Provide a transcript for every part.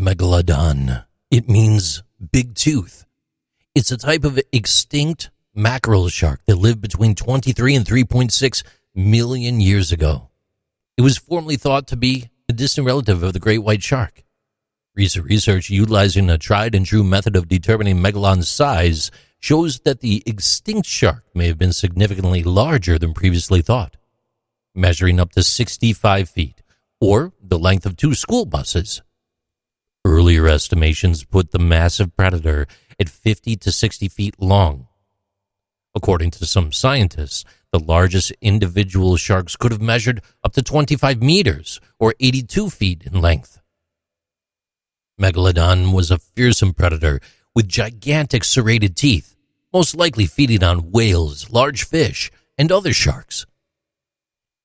Megalodon. It means big tooth. It's a type of extinct mackerel shark that lived between 23 and 3.6 million years ago. It was formerly thought to be a distant relative of the great white shark. Recent research utilizing a tried and true method of determining megalodon's size shows that the extinct shark may have been significantly larger than previously thought, measuring up to 65 feet, or the length of two school buses. Earlier estimations put the massive predator at 50 to 60 feet long. According to some scientists, the largest individual sharks could have measured up to 25 meters or 82 feet in length. Megalodon was a fearsome predator with gigantic serrated teeth, most likely feeding on whales, large fish, and other sharks.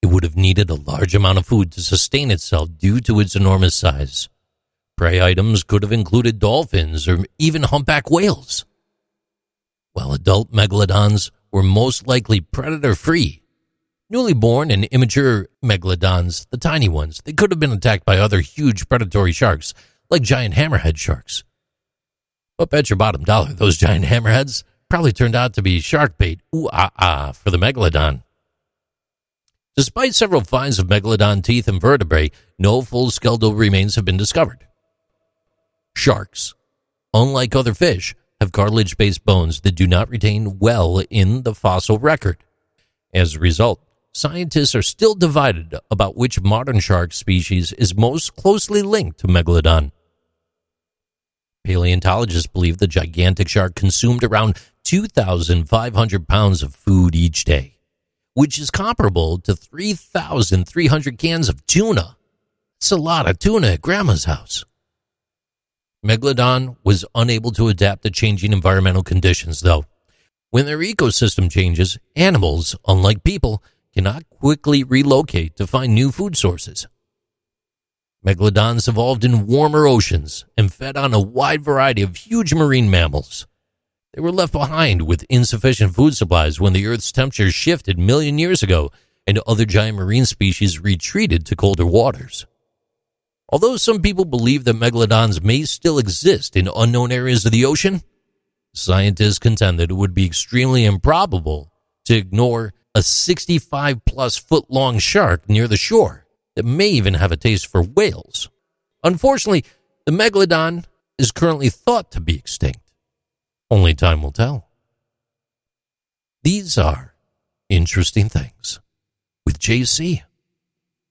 It would have needed a large amount of food to sustain itself due to its enormous size. Prey items could have included dolphins or even humpback whales. While adult megalodons were most likely predator free, newly born and immature megalodons, the tiny ones, they could have been attacked by other huge predatory sharks like giant hammerhead sharks. But bet your bottom dollar those giant hammerheads probably turned out to be shark bait, ooh ah ah, for the megalodon. Despite several finds of megalodon teeth and vertebrae, no full skeletal remains have been discovered. Sharks, unlike other fish, have cartilage based bones that do not retain well in the fossil record. As a result, scientists are still divided about which modern shark species is most closely linked to Megalodon. Paleontologists believe the gigantic shark consumed around 2,500 pounds of food each day, which is comparable to 3,300 cans of tuna. It's a lot of tuna at Grandma's house. Megalodon was unable to adapt to changing environmental conditions, though. When their ecosystem changes, animals, unlike people, cannot quickly relocate to find new food sources. Megalodons evolved in warmer oceans and fed on a wide variety of huge marine mammals. They were left behind with insufficient food supplies when the Earth's temperature shifted million years ago and other giant marine species retreated to colder waters. Although some people believe that megalodons may still exist in unknown areas of the ocean, scientists contend that it would be extremely improbable to ignore a 65 plus foot long shark near the shore that may even have a taste for whales. Unfortunately, the megalodon is currently thought to be extinct. Only time will tell. These are interesting things with JC.